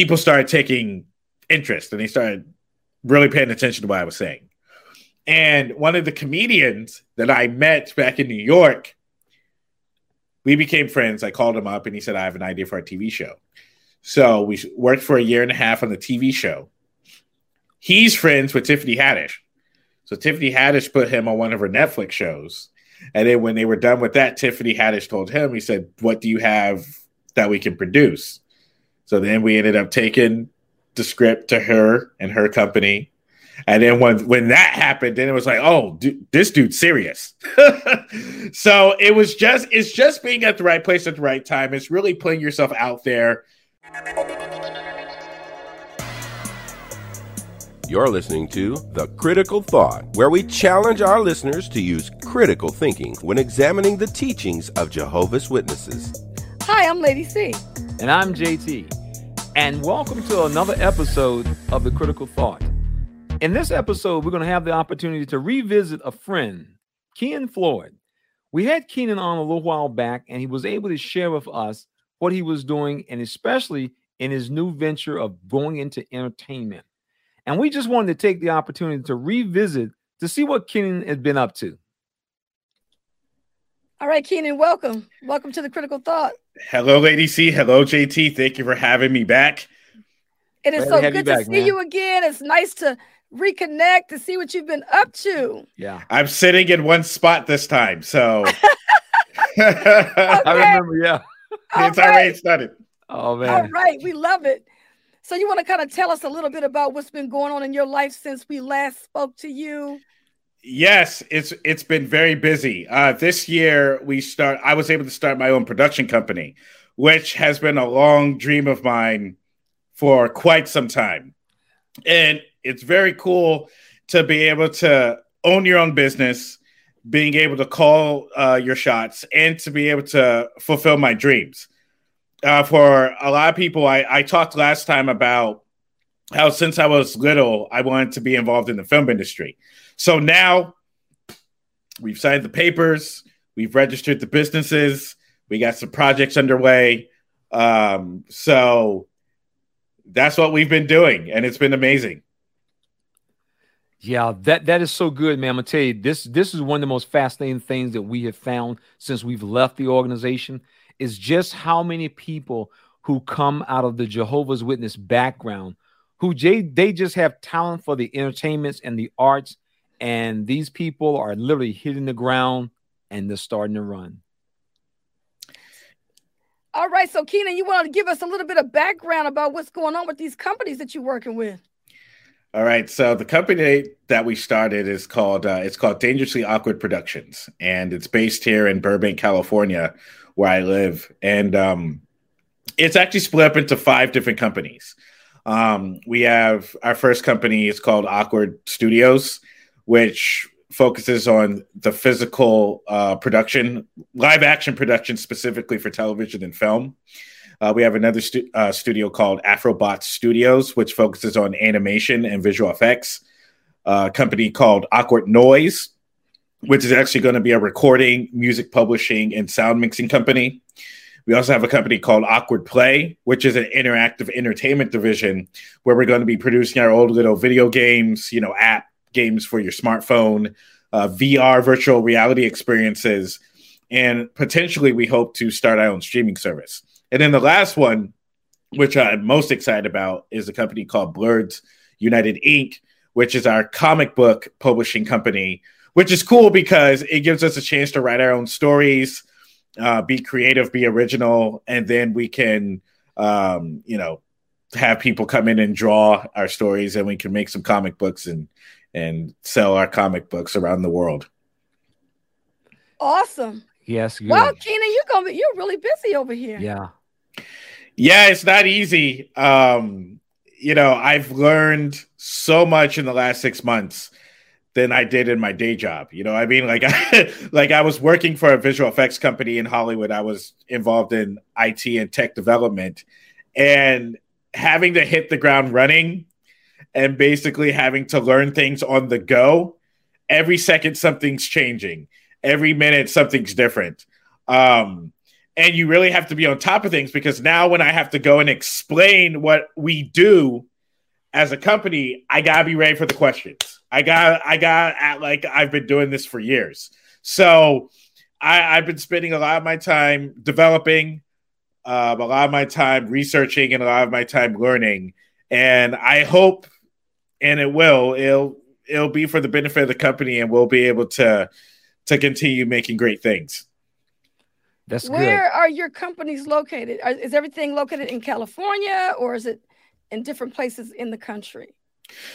people started taking interest and they started really paying attention to what I was saying. And one of the comedians that I met back in New York, we became friends. I called him up and he said, I have an idea for a TV show. So we worked for a year and a half on the TV show. He's friends with Tiffany Haddish. So Tiffany Haddish put him on one of her Netflix shows. And then when they were done with that, Tiffany Haddish told him, he said, What do you have that we can produce? So then we ended up taking the script to her and her company. And then when when that happened, then it was like, oh, dude, this dude's serious. so it was just it's just being at the right place at the right time. It's really putting yourself out there. You're listening to The Critical Thought, where we challenge our listeners to use critical thinking when examining the teachings of Jehovah's Witnesses. Hi, I'm Lady C. And I'm JT. And welcome to another episode of The Critical Thought. In this episode, we're going to have the opportunity to revisit a friend, Ken Floyd. We had Keenan on a little while back, and he was able to share with us what he was doing, and especially in his new venture of going into entertainment. And we just wanted to take the opportunity to revisit to see what Keenan has been up to. All right, Keenan, welcome. Welcome to the Critical Thought. Hello, Lady C. Hello, JT. Thank you for having me back. It is so good to back, see man. you again. It's nice to reconnect to see what you've been up to. Yeah. I'm sitting in one spot this time. So okay. I remember, yeah. it's right. already started. Oh man. All right. We love it. So you want to kind of tell us a little bit about what's been going on in your life since we last spoke to you? Yes, it's it's been very busy. Uh, this year we start. I was able to start my own production company, which has been a long dream of mine for quite some time, and it's very cool to be able to own your own business, being able to call uh, your shots, and to be able to fulfill my dreams. Uh, for a lot of people, I, I talked last time about how since I was little, I wanted to be involved in the film industry. So now we've signed the papers, we've registered the businesses, we got some projects underway. Um, so that's what we've been doing, and it's been amazing. Yeah, that that is so good, man. I'm gonna tell you this. This is one of the most fascinating things that we have found since we've left the organization is just how many people who come out of the Jehovah's Witness background, who they, they just have talent for the entertainments and the arts and these people are literally hitting the ground and they're starting to run. All right, so Keenan, you want to give us a little bit of background about what's going on with these companies that you're working with? All right, so the company that we started is called uh, it's called Dangerously Awkward Productions, and it's based here in Burbank, California, where I live, and um, it's actually split up into five different companies. Um, we have our first company is called Awkward Studios, which focuses on the physical uh, production, live action production specifically for television and film. Uh, we have another stu- uh, studio called Afrobot Studios, which focuses on animation and visual effects. a company called Awkward Noise, which is actually going to be a recording, music publishing, and sound mixing company. We also have a company called Awkward Play, which is an interactive entertainment division where we're going to be producing our old little video games, you know, app games for your smartphone, uh, VR virtual reality experiences, and potentially we hope to start our own streaming service. And then the last one, which I'm most excited about, is a company called Blurs United Inc., which is our comic book publishing company, which is cool because it gives us a chance to write our own stories, uh, be creative, be original, and then we can, um, you know, have people come in and draw our stories, and we can make some comic books and and sell our comic books around the world. Awesome. Yes. Good. Well, Keenan, you're gonna you're really busy over here. Yeah. Yeah, it's not easy. Um, you know, I've learned so much in the last six months than I did in my day job. You know, I mean, like, I, like I was working for a visual effects company in Hollywood. I was involved in IT and tech development, and having to hit the ground running and basically having to learn things on the go. Every second, something's changing. Every minute, something's different. Um, and you really have to be on top of things because now when I have to go and explain what we do as a company, I gotta be ready for the questions. I got I got at like I've been doing this for years. So I, have been spending a lot of my time developing, um, a lot of my time researching, and a lot of my time learning. And I hope, and it will, it'll it'll be for the benefit of the company, and we'll be able to to continue making great things. That's where good. are your companies located? Are, is everything located in California, or is it in different places in the country?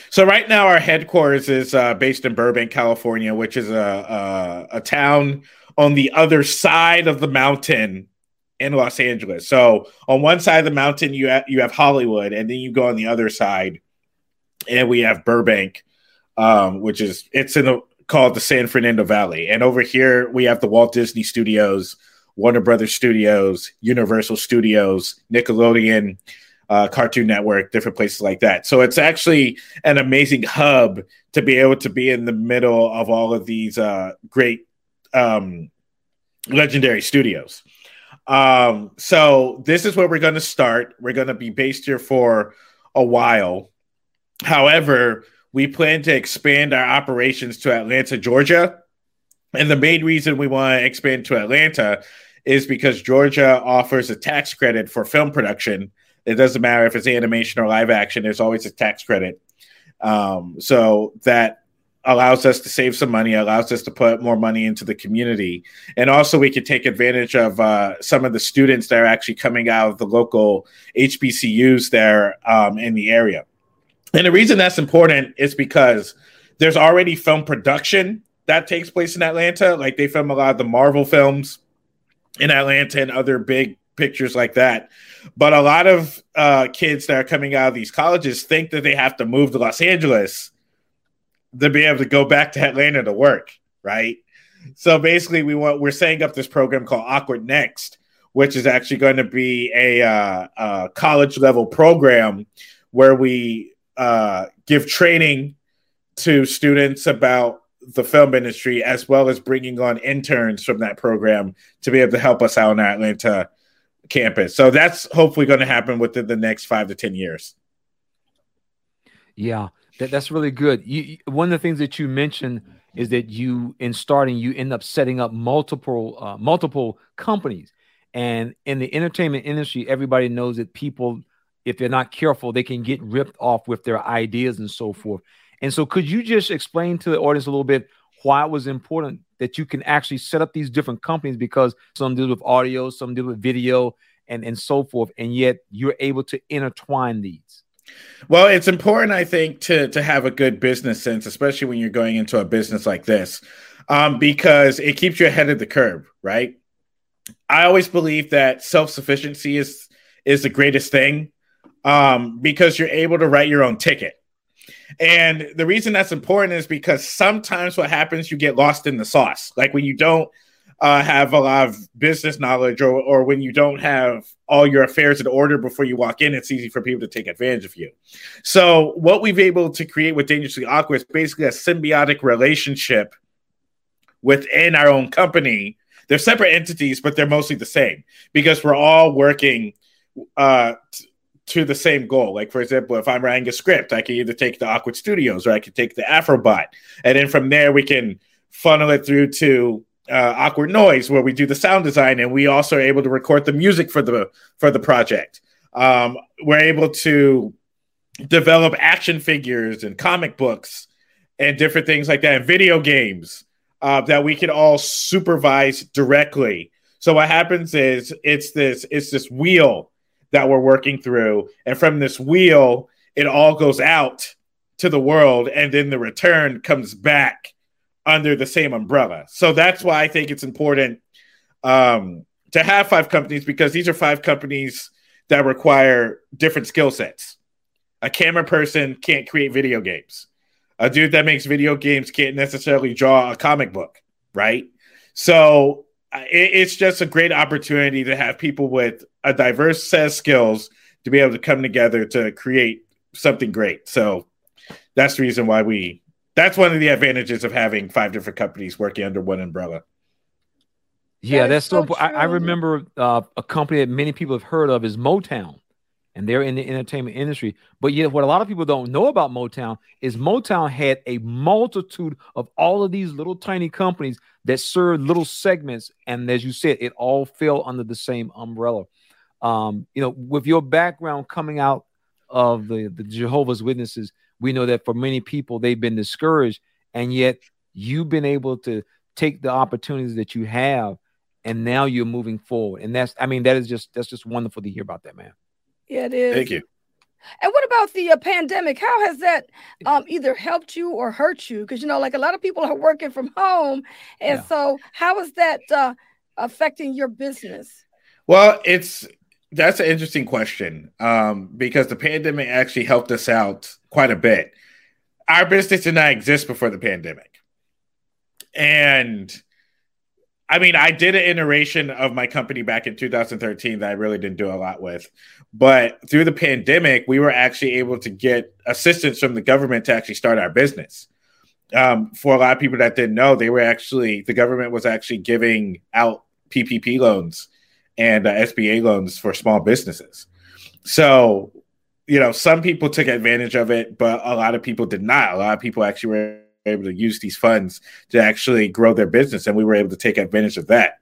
So right now, our headquarters is uh, based in Burbank, California, which is a, a, a town on the other side of the mountain in Los Angeles. So on one side of the mountain, you have, you have Hollywood, and then you go on the other side, and we have Burbank, um, which is it's in the called the San Fernando Valley. And over here, we have the Walt Disney Studios, Warner Brothers Studios, Universal Studios, Nickelodeon, uh, Cartoon Network, different places like that. So it's actually an amazing hub to be able to be in the middle of all of these uh, great um, legendary studios. Um, so this is where we're going to start. We're going to be based here for a while. However, we plan to expand our operations to Atlanta, Georgia. And the main reason we want to expand to Atlanta is because Georgia offers a tax credit for film production. It doesn't matter if it's animation or live action, there's always a tax credit. Um, so that allows us to save some money, allows us to put more money into the community. And also, we can take advantage of uh, some of the students that are actually coming out of the local HBCUs there um, in the area. And the reason that's important is because there's already film production that takes place in Atlanta. Like they film a lot of the Marvel films in Atlanta and other big pictures like that. But a lot of uh, kids that are coming out of these colleges think that they have to move to Los Angeles to be able to go back to Atlanta to work, right? So basically, we want we're setting up this program called Awkward Next, which is actually going to be a, uh, a college level program where we uh, give training to students about the film industry, as well as bringing on interns from that program to be able to help us out in our Atlanta campus. So that's hopefully going to happen within the next five to ten years. Yeah, that, that's really good. You, one of the things that you mentioned is that you, in starting, you end up setting up multiple uh, multiple companies, and in the entertainment industry, everybody knows that people, if they're not careful, they can get ripped off with their ideas and so forth. And so, could you just explain to the audience a little bit why it was important that you can actually set up these different companies because some deal with audio, some deal with video, and and so forth, and yet you're able to intertwine these. Well, it's important, I think, to to have a good business sense, especially when you're going into a business like this, um, because it keeps you ahead of the curve, right? I always believe that self sufficiency is is the greatest thing um, because you're able to write your own ticket. And the reason that's important is because sometimes what happens, you get lost in the sauce. Like when you don't uh, have a lot of business knowledge or, or when you don't have all your affairs in order before you walk in, it's easy for people to take advantage of you. So, what we've been able to create with Dangerously Awkward is basically a symbiotic relationship within our own company. They're separate entities, but they're mostly the same because we're all working uh, t- to the same goal. Like, for example, if I'm writing a script, I can either take the Awkward Studios or I can take the Afrobot. And then from there, we can funnel it through to uh, awkward noise where we do the sound design and we also are able to record the music for the for the project um, we're able to develop action figures and comic books and different things like that and video games uh, that we can all supervise directly so what happens is it's this it's this wheel that we're working through and from this wheel it all goes out to the world and then the return comes back under the same umbrella. So that's why I think it's important um, to have five companies because these are five companies that require different skill sets. A camera person can't create video games. A dude that makes video games can't necessarily draw a comic book, right? So it, it's just a great opportunity to have people with a diverse set of skills to be able to come together to create something great. So that's the reason why we that's one of the advantages of having five different companies working under one umbrella. Yeah, that that's so. so I, I, remember uh, a company that many people have heard of is Motown, and they're in the entertainment industry. But yet, what a lot of people don't know about Motown is Motown had a multitude of all of these little tiny companies that served little segments, and as you said, it all fell under the same umbrella. Um, you know, with your background coming out of the, the Jehovah's Witnesses, we know that for many people they've been discouraged, and yet you've been able to take the opportunities that you have, and now you're moving forward. And that's, I mean, that is just that's just wonderful to hear about that, man. Yeah, it is. Thank you. And what about the uh, pandemic? How has that um, either helped you or hurt you? Because you know, like a lot of people are working from home, and yeah. so how is that uh, affecting your business? Well, it's that's an interesting question um, because the pandemic actually helped us out quite a bit. Our business did not exist before the pandemic. And I mean, I did an iteration of my company back in 2013 that I really didn't do a lot with. But through the pandemic, we were actually able to get assistance from the government to actually start our business. Um, for a lot of people that didn't know, they were actually, the government was actually giving out PPP loans and uh, SBA loans for small businesses. So, you know, some people took advantage of it, but a lot of people did not. A lot of people actually were able to use these funds to actually grow their business, and we were able to take advantage of that.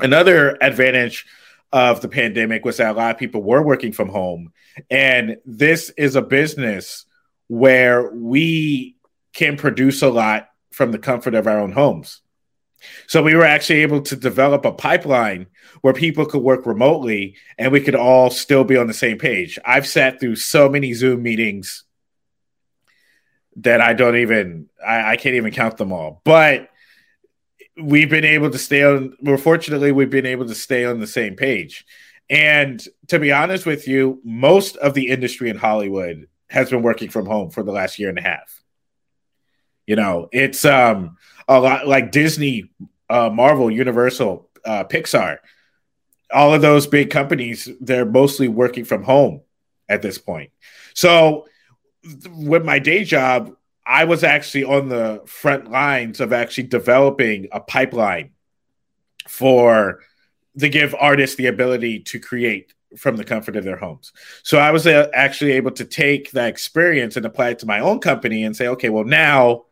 Another advantage of the pandemic was that a lot of people were working from home, and this is a business where we can produce a lot from the comfort of our own homes. So we were actually able to develop a pipeline where people could work remotely and we could all still be on the same page. I've sat through so many Zoom meetings that I don't even I, I can't even count them all. But we've been able to stay on well fortunately we've been able to stay on the same page. And to be honest with you, most of the industry in Hollywood has been working from home for the last year and a half. You know, it's um a lot like Disney, uh, Marvel, Universal, uh, Pixar. All of those big companies, they're mostly working from home at this point. So, with my day job, I was actually on the front lines of actually developing a pipeline for to give artists the ability to create from the comfort of their homes. So I was uh, actually able to take that experience and apply it to my own company and say, okay, well now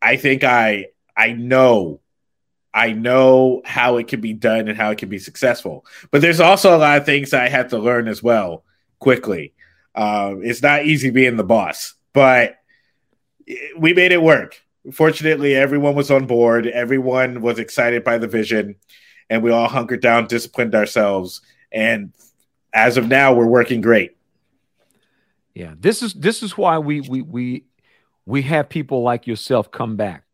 I think I I know I know how it can be done and how it can be successful. But there's also a lot of things I had to learn as well quickly. Um, it's not easy being the boss, but we made it work. Fortunately, everyone was on board. Everyone was excited by the vision, and we all hunkered down, disciplined ourselves, and as of now, we're working great. Yeah, this is this is why we we we we have people like yourself come back.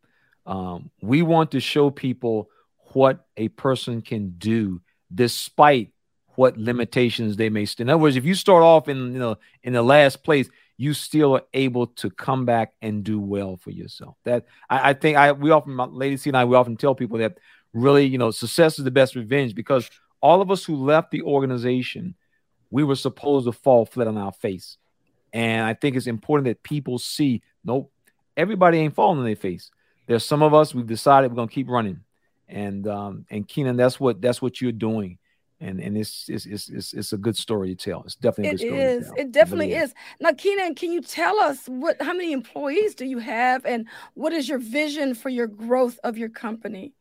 Um, we want to show people what a person can do despite what limitations they may stand. In other words, if you start off in you know in the last place, you still are able to come back and do well for yourself. That I, I think I we often my lady C and I we often tell people that really you know success is the best revenge because all of us who left the organization, we were supposed to fall flat on our face. And I think it's important that people see nope, everybody ain't falling on their face. There's some of us we've decided we're gonna keep running, and um, and Keenan, that's what that's what you're doing, and and it's it's it's it's, it's a good story to tell. It's definitely a good story. It is. It definitely it is. is. Now, Keenan, can you tell us what how many employees do you have, and what is your vision for your growth of your company?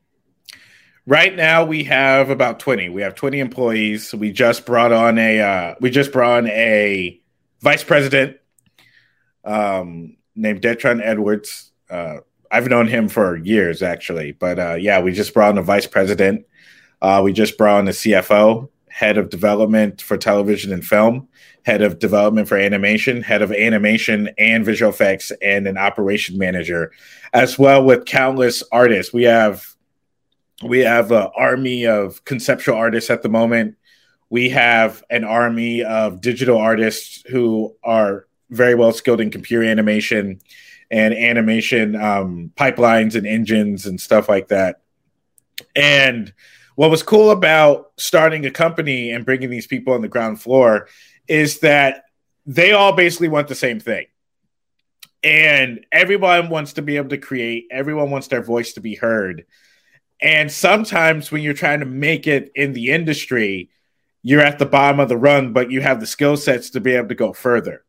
Right now, we have about 20. We have 20 employees. We just brought on a uh, we just brought on a vice president um, named Detron Edwards. Uh, I've known him for years, actually. But uh, yeah, we just brought on a vice president. Uh, we just brought on a CFO, head of development for television and film, head of development for animation, head of animation and visual effects, and an operation manager, as well with countless artists. We have we have an army of conceptual artists at the moment. We have an army of digital artists who are very well skilled in computer animation and animation um, pipelines and engines and stuff like that. And what was cool about starting a company and bringing these people on the ground floor is that they all basically want the same thing. And everyone wants to be able to create, everyone wants their voice to be heard. And sometimes when you're trying to make it in the industry, you're at the bottom of the rung, but you have the skill sets to be able to go further.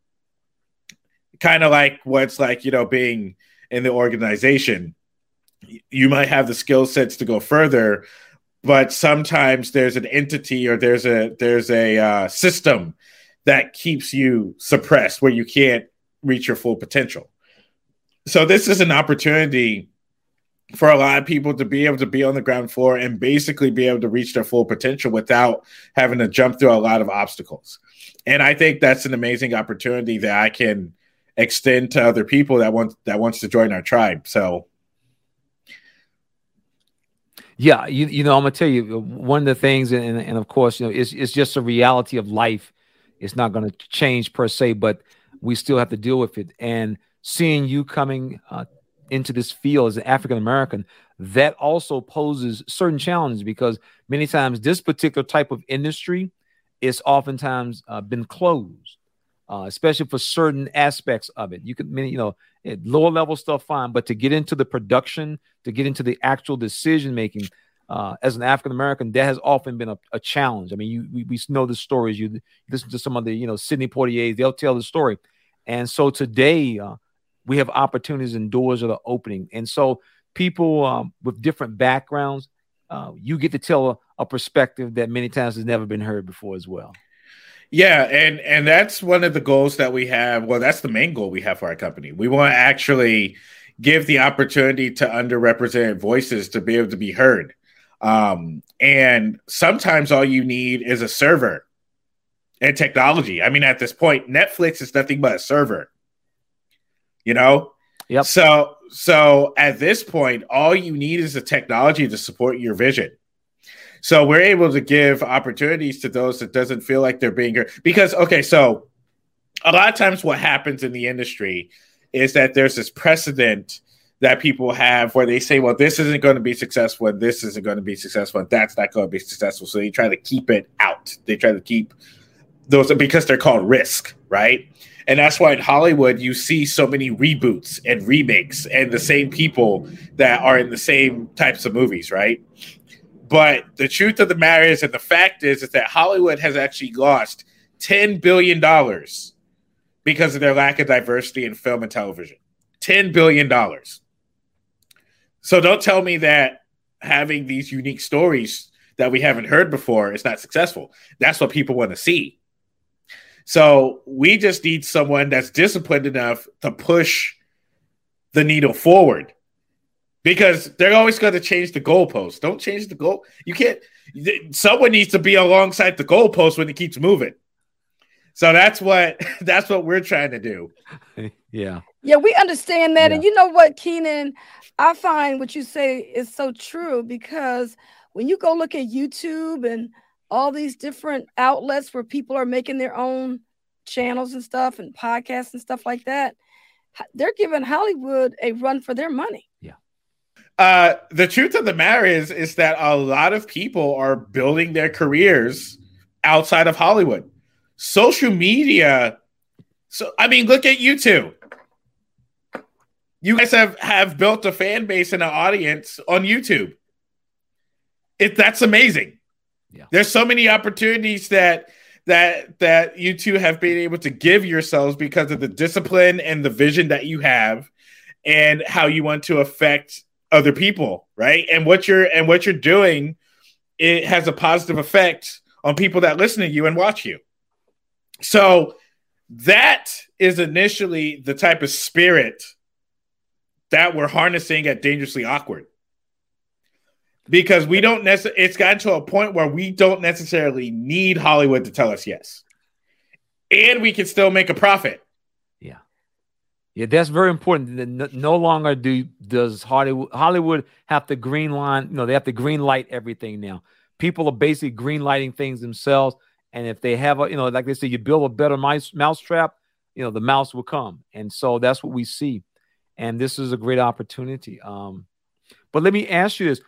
Kind of like what's like, you know, being in the organization. You might have the skill sets to go further, but sometimes there's an entity or there's a there's a uh, system that keeps you suppressed where you can't reach your full potential. So this is an opportunity for a lot of people to be able to be on the ground floor and basically be able to reach their full potential without having to jump through a lot of obstacles. And I think that's an amazing opportunity that I can extend to other people that want that wants to join our tribe. So yeah, you you know, I'm gonna tell you one of the things, and, and of course, you know, it's it's just a reality of life. It's not to change per se, but we still have to deal with it. And seeing you coming uh, into this field as an African American, that also poses certain challenges because many times this particular type of industry is oftentimes uh, been closed, uh, especially for certain aspects of it. You can, you know, lower level stuff, fine, but to get into the production, to get into the actual decision making, uh, as an African American, that has often been a, a challenge. I mean, you we, we, know the stories. You listen to some of the, you know, Sidney Poitiers, they'll tell the story. And so today, uh, we have opportunities and doors that are opening. And so people um, with different backgrounds, uh, you get to tell a, a, perspective that many times has never been heard before as well. Yeah, and and that's one of the goals that we have. Well, that's the main goal we have for our company. We want to actually give the opportunity to underrepresented voices to be able to be heard. Um, and sometimes all you need is a server and technology. I mean, at this point, Netflix is nothing but a server you know? Yep. So so at this point, all you need is the technology to support your vision. So we're able to give opportunities to those that doesn't feel like they're being heard. Because okay, so a lot of times what happens in the industry is that there's this precedent that people have where they say, well, this isn't going to be successful and this isn't going to be successful and that's not going to be successful. So they try to keep it out. They try to keep those because they're called risk, right? And that's why in Hollywood you see so many reboots and remakes and the same people that are in the same types of movies, right? But the truth of the matter is, and the fact is, is that Hollywood has actually lost $10 billion because of their lack of diversity in film and television. $10 billion. So don't tell me that having these unique stories that we haven't heard before is not successful. That's what people want to see. So we just need someone that's disciplined enough to push the needle forward because they're always going to change the goalpost. Don't change the goal. You can't. Someone needs to be alongside the goalpost when it keeps moving. So that's what that's what we're trying to do. Yeah. Yeah, we understand that, yeah. and you know what, Keenan, I find what you say is so true because when you go look at YouTube and all these different outlets where people are making their own channels and stuff and podcasts and stuff like that. They're giving Hollywood a run for their money. Uh, the truth of the matter is, is that a lot of people are building their careers outside of Hollywood. Social media. So, I mean, look at you two. You guys have, have built a fan base and an audience on YouTube. It, that's amazing. Yeah. There's so many opportunities that that that you two have been able to give yourselves because of the discipline and the vision that you have and how you want to affect other people, right? And what you're and what you're doing it has a positive effect on people that listen to you and watch you. So that is initially the type of spirit that we're harnessing at dangerously awkward because we don't necessarily it's gotten to a point where we don't necessarily need hollywood to tell us yes and we can still make a profit yeah that's very important. No longer do does hollywood hollywood have to green line you know they have to green light everything now. People are basically green lighting things themselves and if they have a you know like they say you build a better mouse mousetrap you know the mouse will come. And so that's what we see. And this is a great opportunity. Um but let me ask you this.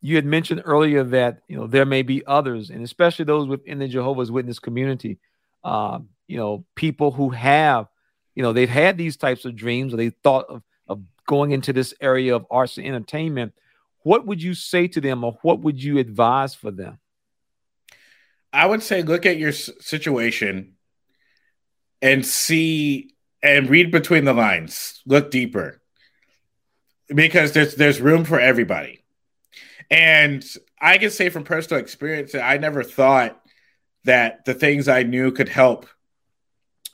You had mentioned earlier that you know there may be others, and especially those within the Jehovah's Witness community. Uh, you know, people who have, you know, they've had these types of dreams, or they thought of, of going into this area of arts and entertainment. what would you say to them or what would you advise for them? I would say look at your situation and see and read between the lines. Look deeper. Because there's there's room for everybody. And I can say from personal experience that I never thought that the things I knew could help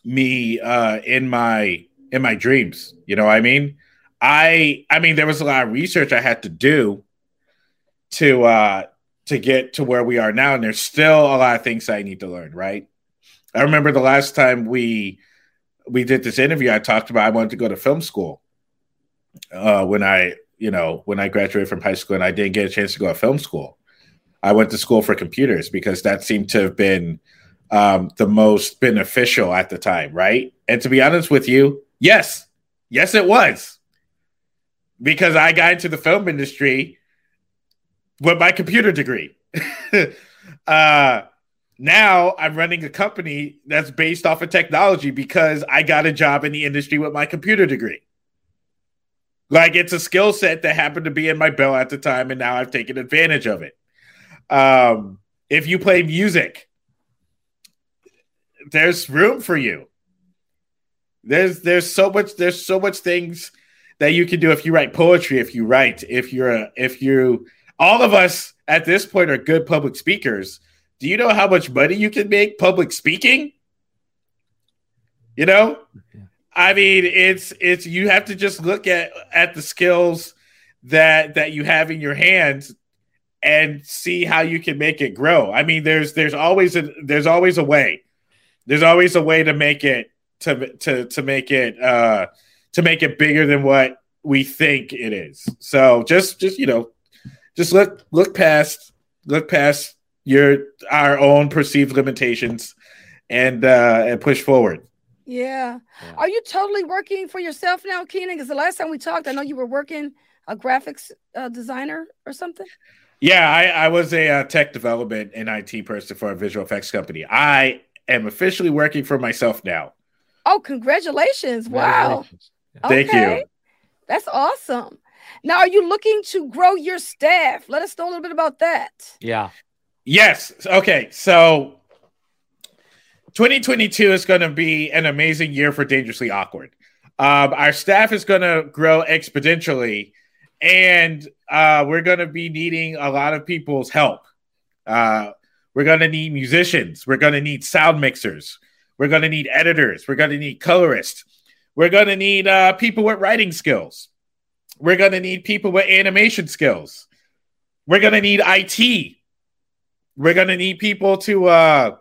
me uh, in my in my dreams. You know what I mean? I I mean there was a lot of research I had to do to uh to get to where we are now and there's still a lot of things I need to learn, right? I remember the last time we we did this interview I talked about I wanted to go to film school. Uh when I, you know, when I graduated from high school and I didn't get a chance to go to film school. I went to school for computers because that seemed to have been um, the most beneficial at the time, right? And to be honest with you, yes, yes, it was because I got into the film industry with my computer degree. uh, now I'm running a company that's based off of technology because I got a job in the industry with my computer degree. Like it's a skill set that happened to be in my belt at the time, and now I've taken advantage of it. Um, if you play music, there's room for you. There's there's so much there's so much things that you can do if you write poetry, if you write, if you're a, if you all of us at this point are good public speakers. Do you know how much money you can make public speaking? You know? I mean, it's it's you have to just look at at the skills that that you have in your hands and see how you can make it grow. I mean, there's there's always a there's always a way. There's always a way to make it to to to make it uh to make it bigger than what we think it is. So just just you know, just look look past look past your our own perceived limitations and uh and push forward. Yeah. yeah. Are you totally working for yourself now, Keenan? Because the last time we talked, I know you were working a graphics uh, designer or something. Yeah, I, I was a uh, tech development and IT person for a visual effects company. I am officially working for myself now. Oh, congratulations. Wow. Thank okay. you. That's awesome. Now, are you looking to grow your staff? Let us know a little bit about that. Yeah. Yes. Okay. So 2022 is going to be an amazing year for Dangerously Awkward. Um, our staff is going to grow exponentially and uh, we're going to be needing a lot of people's help. Uh, we're going to need musicians. We're going to need sound mixers. We're going to need editors. We're going to need colorists. We're going to need uh, people with writing skills. We're going to need people with animation skills. We're going to need IT. We're going to need people to uh,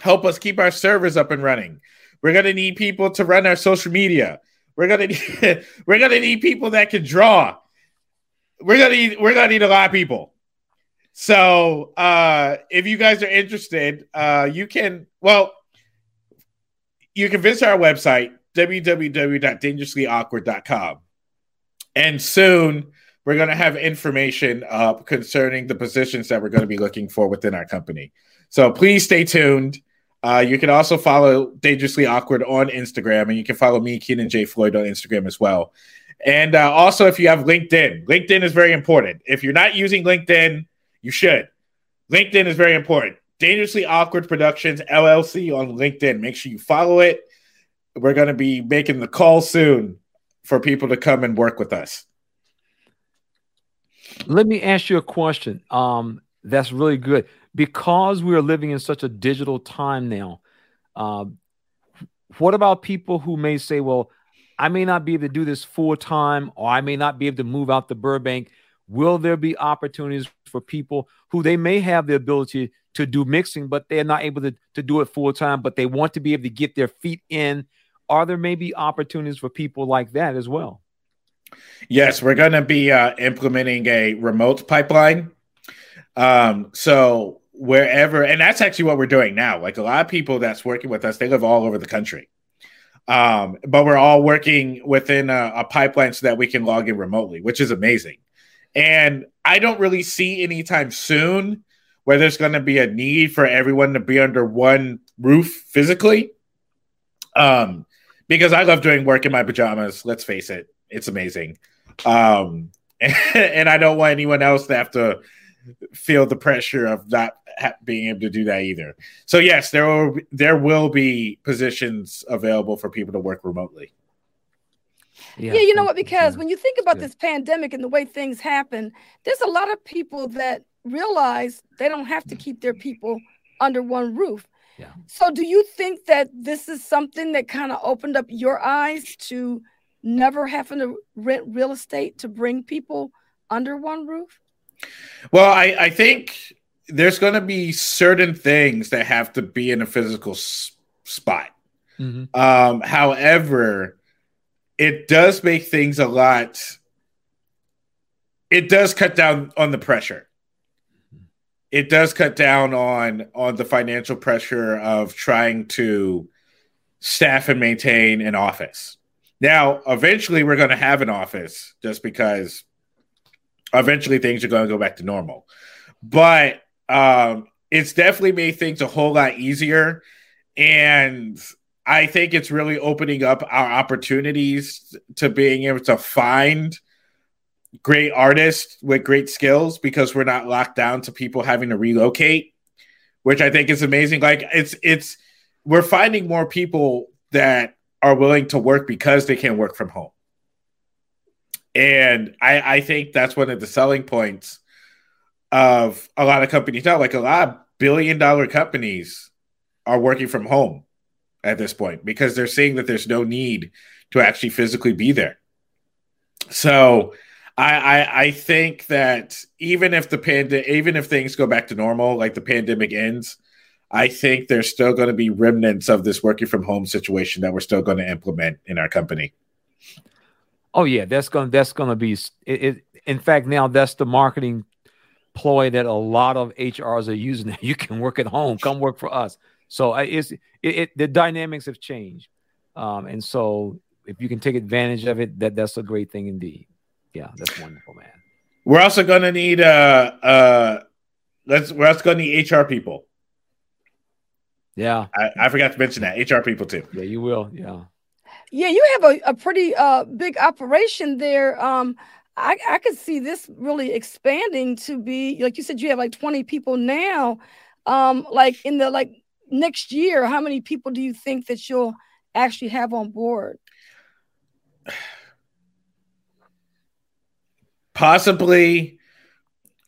help us keep our servers up and running. We're going to need people to run our social media. We're going to need, we're going to need people that can draw we're gonna need we're gonna need a lot of people. So uh, if you guys are interested, uh, you can well, you can visit our website www.dangerouslyawkward.com, and soon we're going to have information up concerning the positions that we're going to be looking for within our company. So please stay tuned. Uh, you can also follow Dangerously Awkward on Instagram, and you can follow me, Keenan J. Floyd, on Instagram as well. And uh, also, if you have LinkedIn, LinkedIn is very important. If you're not using LinkedIn, you should. LinkedIn is very important. Dangerously Awkward Productions LLC on LinkedIn. Make sure you follow it. We're going to be making the call soon for people to come and work with us. Let me ask you a question. Um, that's really good because we are living in such a digital time now. Uh, what about people who may say, "Well, I may not be able to do this full time, or I may not be able to move out to Burbank. Will there be opportunities for people who they may have the ability to do mixing, but they're not able to, to do it full time, but they want to be able to get their feet in? Are there maybe opportunities for people like that as well? Yes, we're going to be uh, implementing a remote pipeline. Um, so wherever, and that's actually what we're doing now. Like a lot of people that's working with us, they live all over the country. Um, but we're all working within a, a, pipeline so that we can log in remotely, which is amazing. And I don't really see anytime soon where there's going to be a need for everyone to be under one roof physically. Um, because I love doing work in my pajamas. Let's face it, it's amazing. Um, and I don't want anyone else to have to feel the pressure of not ha- being able to do that either. So yes, there will there will be positions available for people to work remotely. Yeah, yeah you know what? Because yeah. when you think about this pandemic and the way things happen, there's a lot of people that realize they don't have to keep their people under one roof. Yeah. So do you think that this is something that kind of opened up your eyes to never having to rent real estate to bring people under one roof? Well, I, I think there's going to be certain things that have to be in a physical s- spot. Mm-hmm. Um, however, it does make things a lot. It does cut down on the pressure. It does cut down on on the financial pressure of trying to staff and maintain an office. Now, eventually, we're going to have an office just because eventually things are going to go back to normal. But um, it's definitely made things a whole lot easier. And I think it's really opening up our opportunities to being able to find great artists with great skills because we're not locked down to people having to relocate, which I think is amazing. Like it's it's we're finding more people that are willing to work because they can work from home. And I, I think that's one of the selling points of a lot of companies now. Like a lot of billion dollar companies are working from home at this point because they're seeing that there's no need to actually physically be there. So I, I, I think that even if the pandemic, even if things go back to normal, like the pandemic ends, I think there's still going to be remnants of this working from home situation that we're still going to implement in our company. Oh yeah, that's going that's going to be it, it, In fact, now that's the marketing ploy that a lot of HRs are using. You can work at home, come work for us. So it's it, it the dynamics have changed, um, and so if you can take advantage of it, that that's a great thing indeed. Yeah, that's wonderful, man. We're also going to need uh uh let's we're also going to need HR people. Yeah. I, I, forgot to mention that. HR people too. Yeah, you will. Yeah. Yeah, you have a, a pretty uh big operation there. Um I, I could see this really expanding to be like you said you have like 20 people now. Um like in the like next year, how many people do you think that you'll actually have on board? Possibly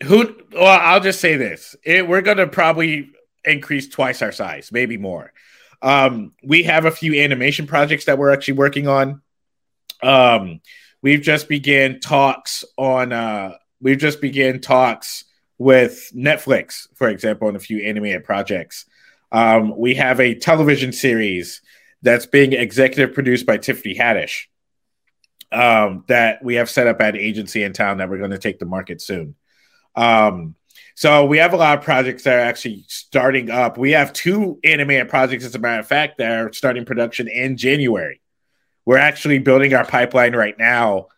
who well, I'll just say this. It, we're gonna probably increase twice our size, maybe more. Um, we have a few animation projects that we're actually working on. Um, we've just began talks on. Uh, we've just began talks with Netflix, for example, on a few animated projects. Um, we have a television series that's being executive produced by Tiffany Haddish. Um, that we have set up at agency in town that we're going to take to market soon. Um, so we have a lot of projects that are actually starting up. We have two animated projects, as a matter of fact, that are starting production in January. We're actually building our pipeline right now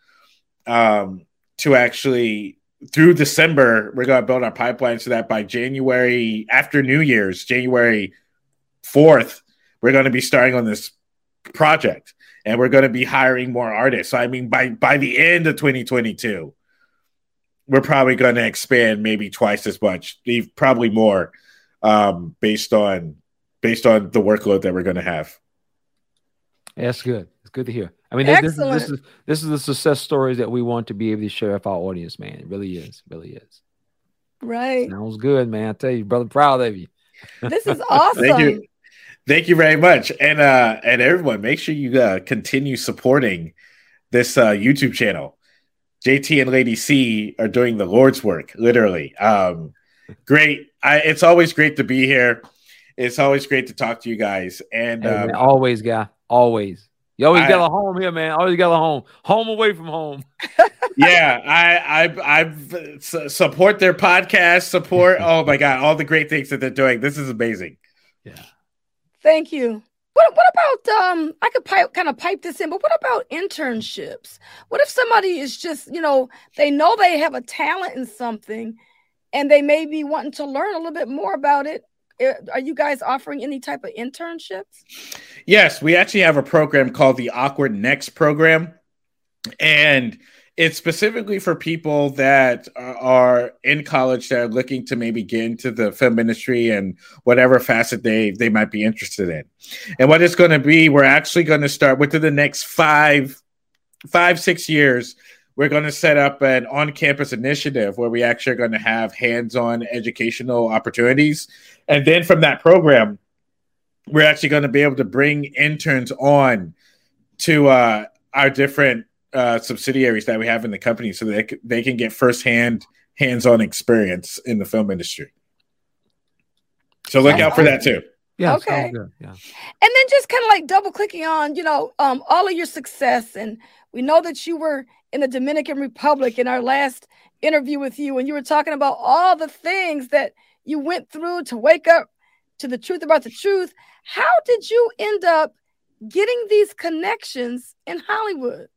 um, to actually through December, we're going to build our pipeline so that by January, after New Year's, January 4th, we're going to be starting on this project and we're going to be hiring more artists. So, I mean, by, by the end of 2022, we're probably going to expand maybe twice as much, probably more, um, based on based on the workload that we're going to have. Yeah, that's good. It's good to hear. I mean, this, this, is this is the success stories that we want to be able to share with our audience, man. It really is. Really is. Right. Sounds good, man. I tell you, brother, proud of you. This is awesome. Thank you. Thank you very much. And uh and everyone, make sure you uh continue supporting this uh YouTube channel. JT and Lady C are doing the Lord's work, literally. Um, great. I, it's always great to be here. It's always great to talk to you guys. And hey, um, man, always, guy, always. You always I, got a home here, man. Always got a home, home away from home. yeah, I, I, I support their podcast. Support. oh my god, all the great things that they're doing. This is amazing. Yeah. Thank you. What, what about um I could pipe, kind of pipe this in, but what about internships? What if somebody is just, you know, they know they have a talent in something and they may be wanting to learn a little bit more about it? Eh, are you guys offering any type of internships? Yes, we actually have a program called the Awkward Next program. And it's specifically for people that are in college that are looking to maybe get into the film industry and whatever facet they they might be interested in. And what it's going to be, we're actually going to start within the next five, five six years. We're going to set up an on-campus initiative where we actually are going to have hands-on educational opportunities, and then from that program, we're actually going to be able to bring interns on to uh, our different uh, subsidiaries that we have in the company so that they can get firsthand hands-on experience in the film industry. So look out for that too. Yeah. Okay. Yeah. And then just kind of like double clicking on, you know, um, all of your success, and we know that you were in the Dominican Republic in our last interview with you, and you were talking about all the things that you went through to wake up to the truth about the truth. How did you end up getting these connections in Hollywood?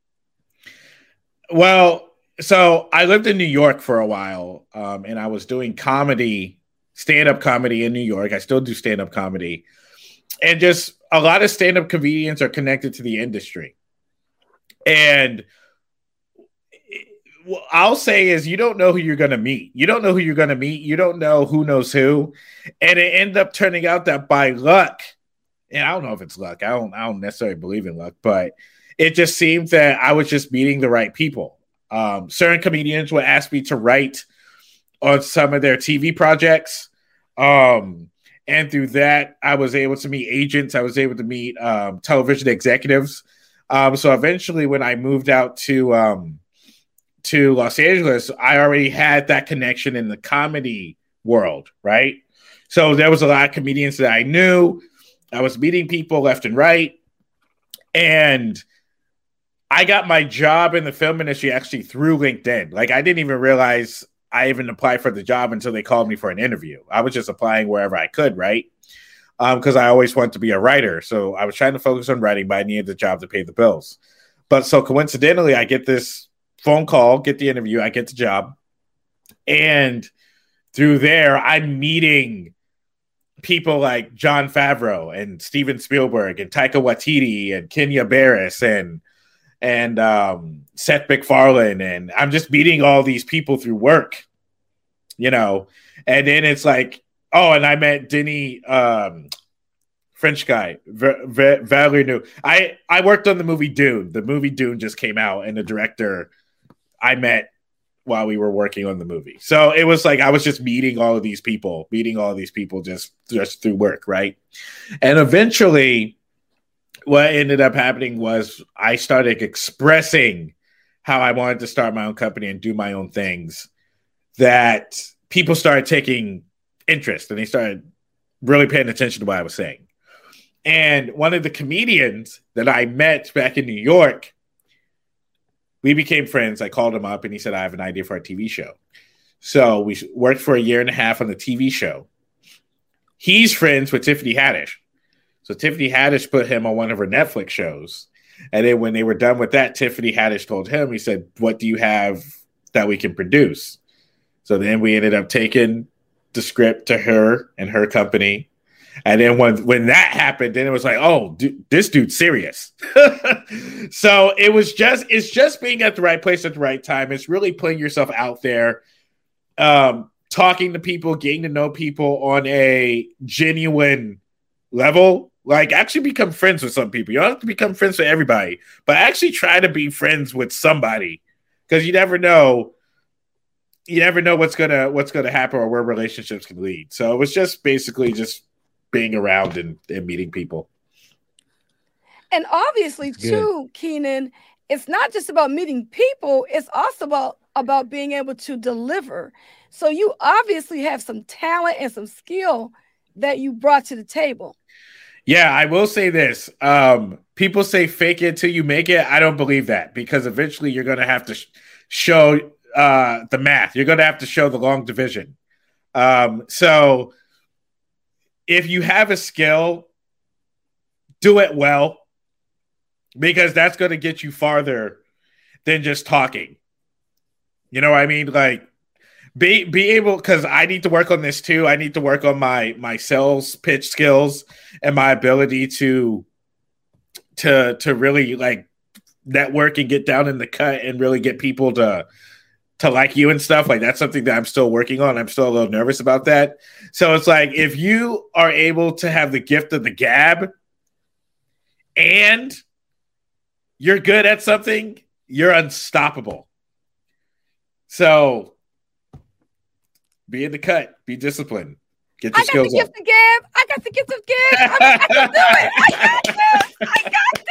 Well, so I lived in New York for a while, um, and I was doing comedy, stand up comedy in New York. I still do stand up comedy, and just a lot of stand up comedians are connected to the industry. And what I'll say is, you don't know who you're going to meet. You don't know who you're going to meet. You don't know who knows who, and it ended up turning out that by luck, and I don't know if it's luck. I don't. I don't necessarily believe in luck, but it just seemed that I was just meeting the right people. Um, certain comedians would ask me to write on some of their TV projects. Um, and through that, I was able to meet agents, I was able to meet um, television executives. Um, so eventually, when I moved out to um, to Los Angeles, I already had that connection in the comedy world, right? So there was a lot of comedians that I knew. I was meeting people left and right, and I got my job in the film industry actually through LinkedIn. Like I didn't even realize I even applied for the job until they called me for an interview. I was just applying wherever I could, right? Because um, I always wanted to be a writer. So I was trying to focus on writing, but I needed the job to pay the bills. But so coincidentally, I get this phone call, get the interview, I get the job. And through there, I'm meeting people like Jon Favreau and Steven Spielberg and Taika Waititi and Kenya Barris and and um, Seth MacFarlane, and I'm just meeting all these people through work, you know. And then it's like, oh, and I met Denis, um, French guy, Villeneuve. I I worked on the movie Dune. The movie Dune just came out, and the director I met while we were working on the movie. So it was like I was just meeting all of these people, meeting all of these people just just through work, right? And eventually what ended up happening was I started expressing how I wanted to start my own company and do my own things. That people started taking interest and they started really paying attention to what I was saying. And one of the comedians that I met back in New York, we became friends. I called him up and he said, I have an idea for a TV show. So we worked for a year and a half on the TV show. He's friends with Tiffany Haddish. So Tiffany Haddish put him on one of her Netflix shows. And then when they were done with that, Tiffany Haddish told him, he said, What do you have that we can produce? So then we ended up taking the script to her and her company. And then when when that happened, then it was like, oh, this dude's serious. so it was just it's just being at the right place at the right time. It's really putting yourself out there, um, talking to people, getting to know people on a genuine level like, actually become friends with some people. You don't have to become friends with everybody, but actually try to be friends with somebody because you never know. You never know what's gonna what's gonna happen or where relationships can lead. So it was just basically just being around and, and meeting people. And obviously, too, Keenan, it's not just about meeting people, it's also about about being able to deliver. So you obviously have some talent and some skill that you brought to the table. Yeah, I will say this. Um, people say fake it till you make it. I don't believe that because eventually you're going to have to sh- show uh, the math. You're going to have to show the long division. Um, so if you have a skill, do it well because that's going to get you farther than just talking. You know what I mean? Like be be able because I need to work on this too. I need to work on my my sales pitch skills and my ability to to to really like network and get down in the cut and really get people to to like you and stuff like that's something that i'm still working on i'm still a little nervous about that so it's like if you are able to have the gift of the gab and you're good at something you're unstoppable so be in the cut be disciplined get your I got the up gift of gab. I got the gift of gab. I, mean, I can do it. I got this. I got.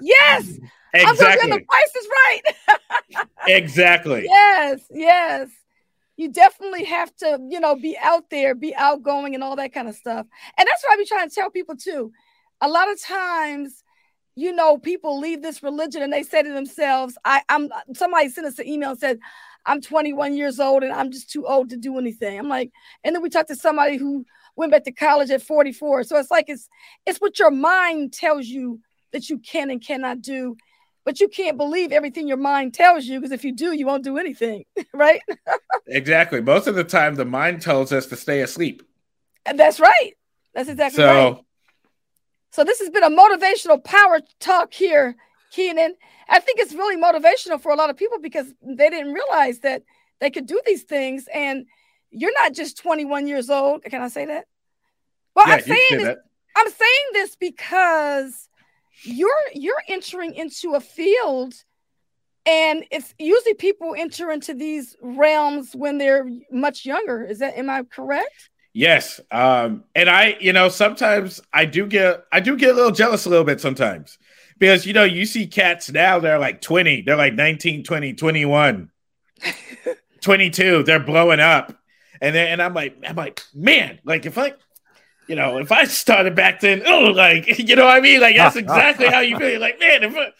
Yes. I'm exactly the price is right. exactly yes, yes. You definitely have to, you know, be out there, be outgoing, and all that kind of stuff. And that's what I be trying to tell people too. A lot of times, you know, people leave this religion and they say to themselves, I, I'm somebody sent us an email and said, I'm 21 years old and I'm just too old to do anything. I'm like, and then we talked to somebody who went back to college at 44. So it's like it's it's what your mind tells you that you can and cannot do, but you can't believe everything your mind tells you because if you do, you won't do anything, right? exactly most of the time the mind tells us to stay asleep And that's right. That's exactly so right. So this has been a motivational power talk here, Keenan. I think it's really motivational for a lot of people because they didn't realize that they could do these things. And you're not just 21 years old. Can I say that? Well, yeah, I'm saying say this, that. I'm saying this because you're you're entering into a field and it's usually people enter into these realms when they're much younger. Is that am I correct? Yes. Um, and I, you know, sometimes I do get I do get a little jealous a little bit sometimes. Because you know, you see cats now, they're like 20, they're like 19, 20, 21, 22, they're blowing up. And then and I'm like, I'm like, man, like if I you know, if I started back then, oh, like, you know what I mean? Like, that's exactly how you feel. Like, man, if I,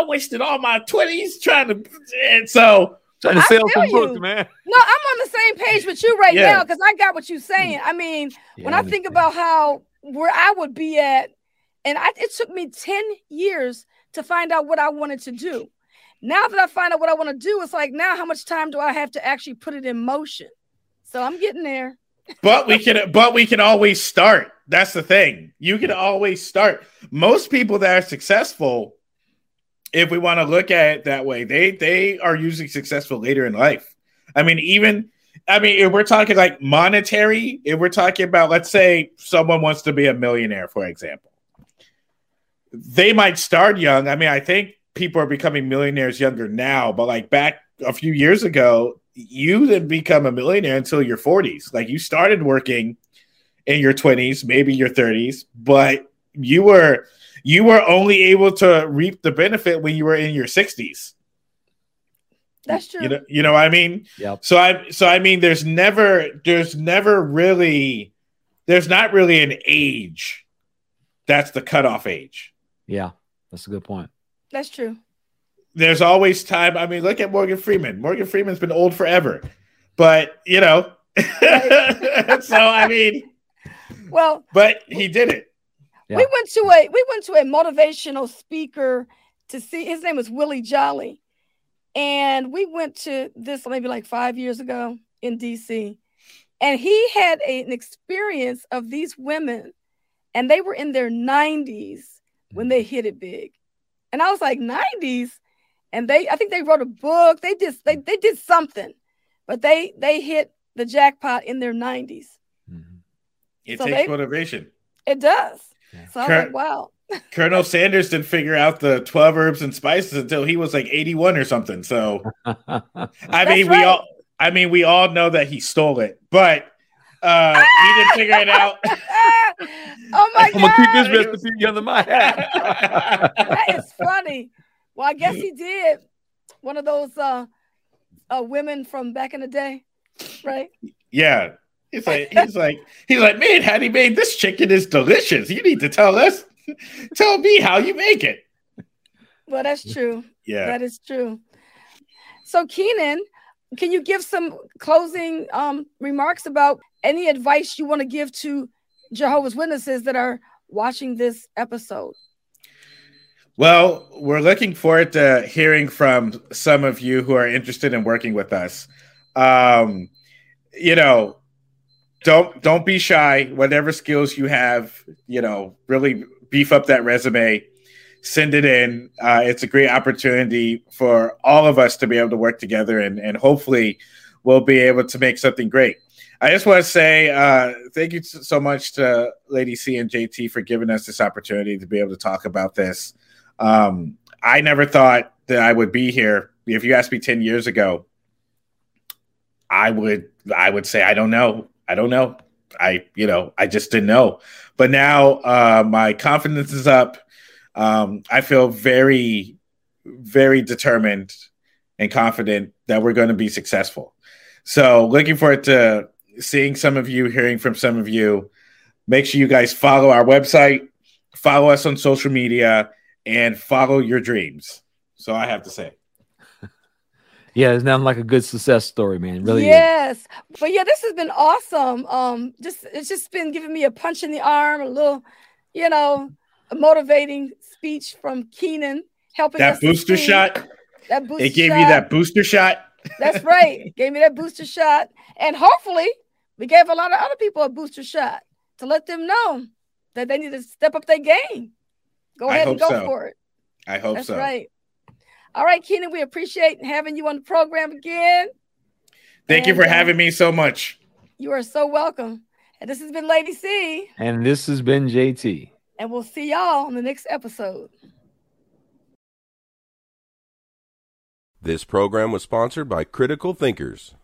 I wasted all my 20s trying to, and so, Trying to I sell feel some books, you. man. No, I'm on the same page with you right Yeah. now because I got what you're saying. I mean, when Yeah, I think about how where I would be at, and I, it took me 10 years to find out what I wanted to do. Now that I find out what I want to do, it's like now how much time do I have to actually put it in motion? So I'm getting there. But we can, but we can always start. That's the thing. You can always start. Most people that are successful, if we want to look at it that way, they they are usually successful later in life. I mean, even I mean, if we're talking like monetary, if we're talking about, let's say someone wants to be a millionaire, for example, they might start young. I mean, I think people are becoming millionaires younger now, but like back a few years ago, you didn't become a millionaire until your 40s. Like you started working in your 20s, maybe your 30s, but you were you were only able to reap the benefit when you were in your 60s. That's true. You know, you know what I mean? Yep. So I so I mean there's never there's never really there's not really an age that's the cutoff age. Yeah, that's a good point. That's true. There's always time. I mean, look at Morgan Freeman. Morgan Freeman's been old forever. But you know, so I mean, Well, but he did it. Yeah. we went to a we went to a motivational speaker to see his name was Willie Jolly. And we went to this maybe like five years ago in DC. And he had a- an experience of these women, and they were in their 90s when mm. they hit it big. And I was like, 90s? And they I think they wrote a book. They just they, they did something, but they they hit the jackpot in their 90s. Mhm. It So takes they- motivation. It does. Yeah. So I was Cur- like, wow. Colonel Sanders didn't figure out the 12 herbs and spices until he was like 81 or something. So I mean, right. we all I mean, we all know that he stole it, but uh he didn't figure it out. oh my I'm gonna keep this recipe under my hat. that is funny. Well, I guess he did. One of those uh, uh women from back in the day, right? yeah. He's like, he's like, he's like, man, Hattie made this chicken is delicious. You need to tell us, tell me how you make it. Well, that's true. Yeah. That is true. So, Keenan, can you give some closing um, remarks about any advice you want to give to Jehovah's Witnesses that are watching this episode? Well, we're looking forward to hearing from some of you who are interested in working with us. Um, you know, don't don't be shy. Whatever skills you have, you know, really beef up that resume. send it in. Uh, it's a great opportunity for all of us to be able to work together, and and hopefully, we'll be able to make something great. I just want to say uh, thank you so much to Lady C and JT for giving us this opportunity to be able to talk about this. Um, I never thought that I would be here. If you asked me 10 years ago, I would I would say I don't know. I don't know. I you know I just didn't know. But now uh, my confidence is up. Um, I feel very very determined and confident that we're going to be successful. So looking forward to seeing some of you, hearing from some of you. Make sure you guys follow our website, follow us on social media, and follow your dreams. So I have to say. Yeah, it's not like a good success story, man. really. Yes, is. but yeah, this has been awesome. Um, just it's just been giving me a punch in the arm, a little, you know, a motivating speech from Keenan, helping that booster shot. That booster. It gave shot. you that booster shot. That's right. gave me that booster shot, and hopefully, we gave a lot of other people a booster shot to let them know that they need to step up their game. Go ahead and go so. for it. I hope That's so. right. All right, Keenan, we appreciate having you on the program again. Thank and, you for uh, having me so much. You are so welcome. And this has been Lady C. And this has been JT. And we'll see y'all on the next episode. This program was sponsored by Critical Thinkers.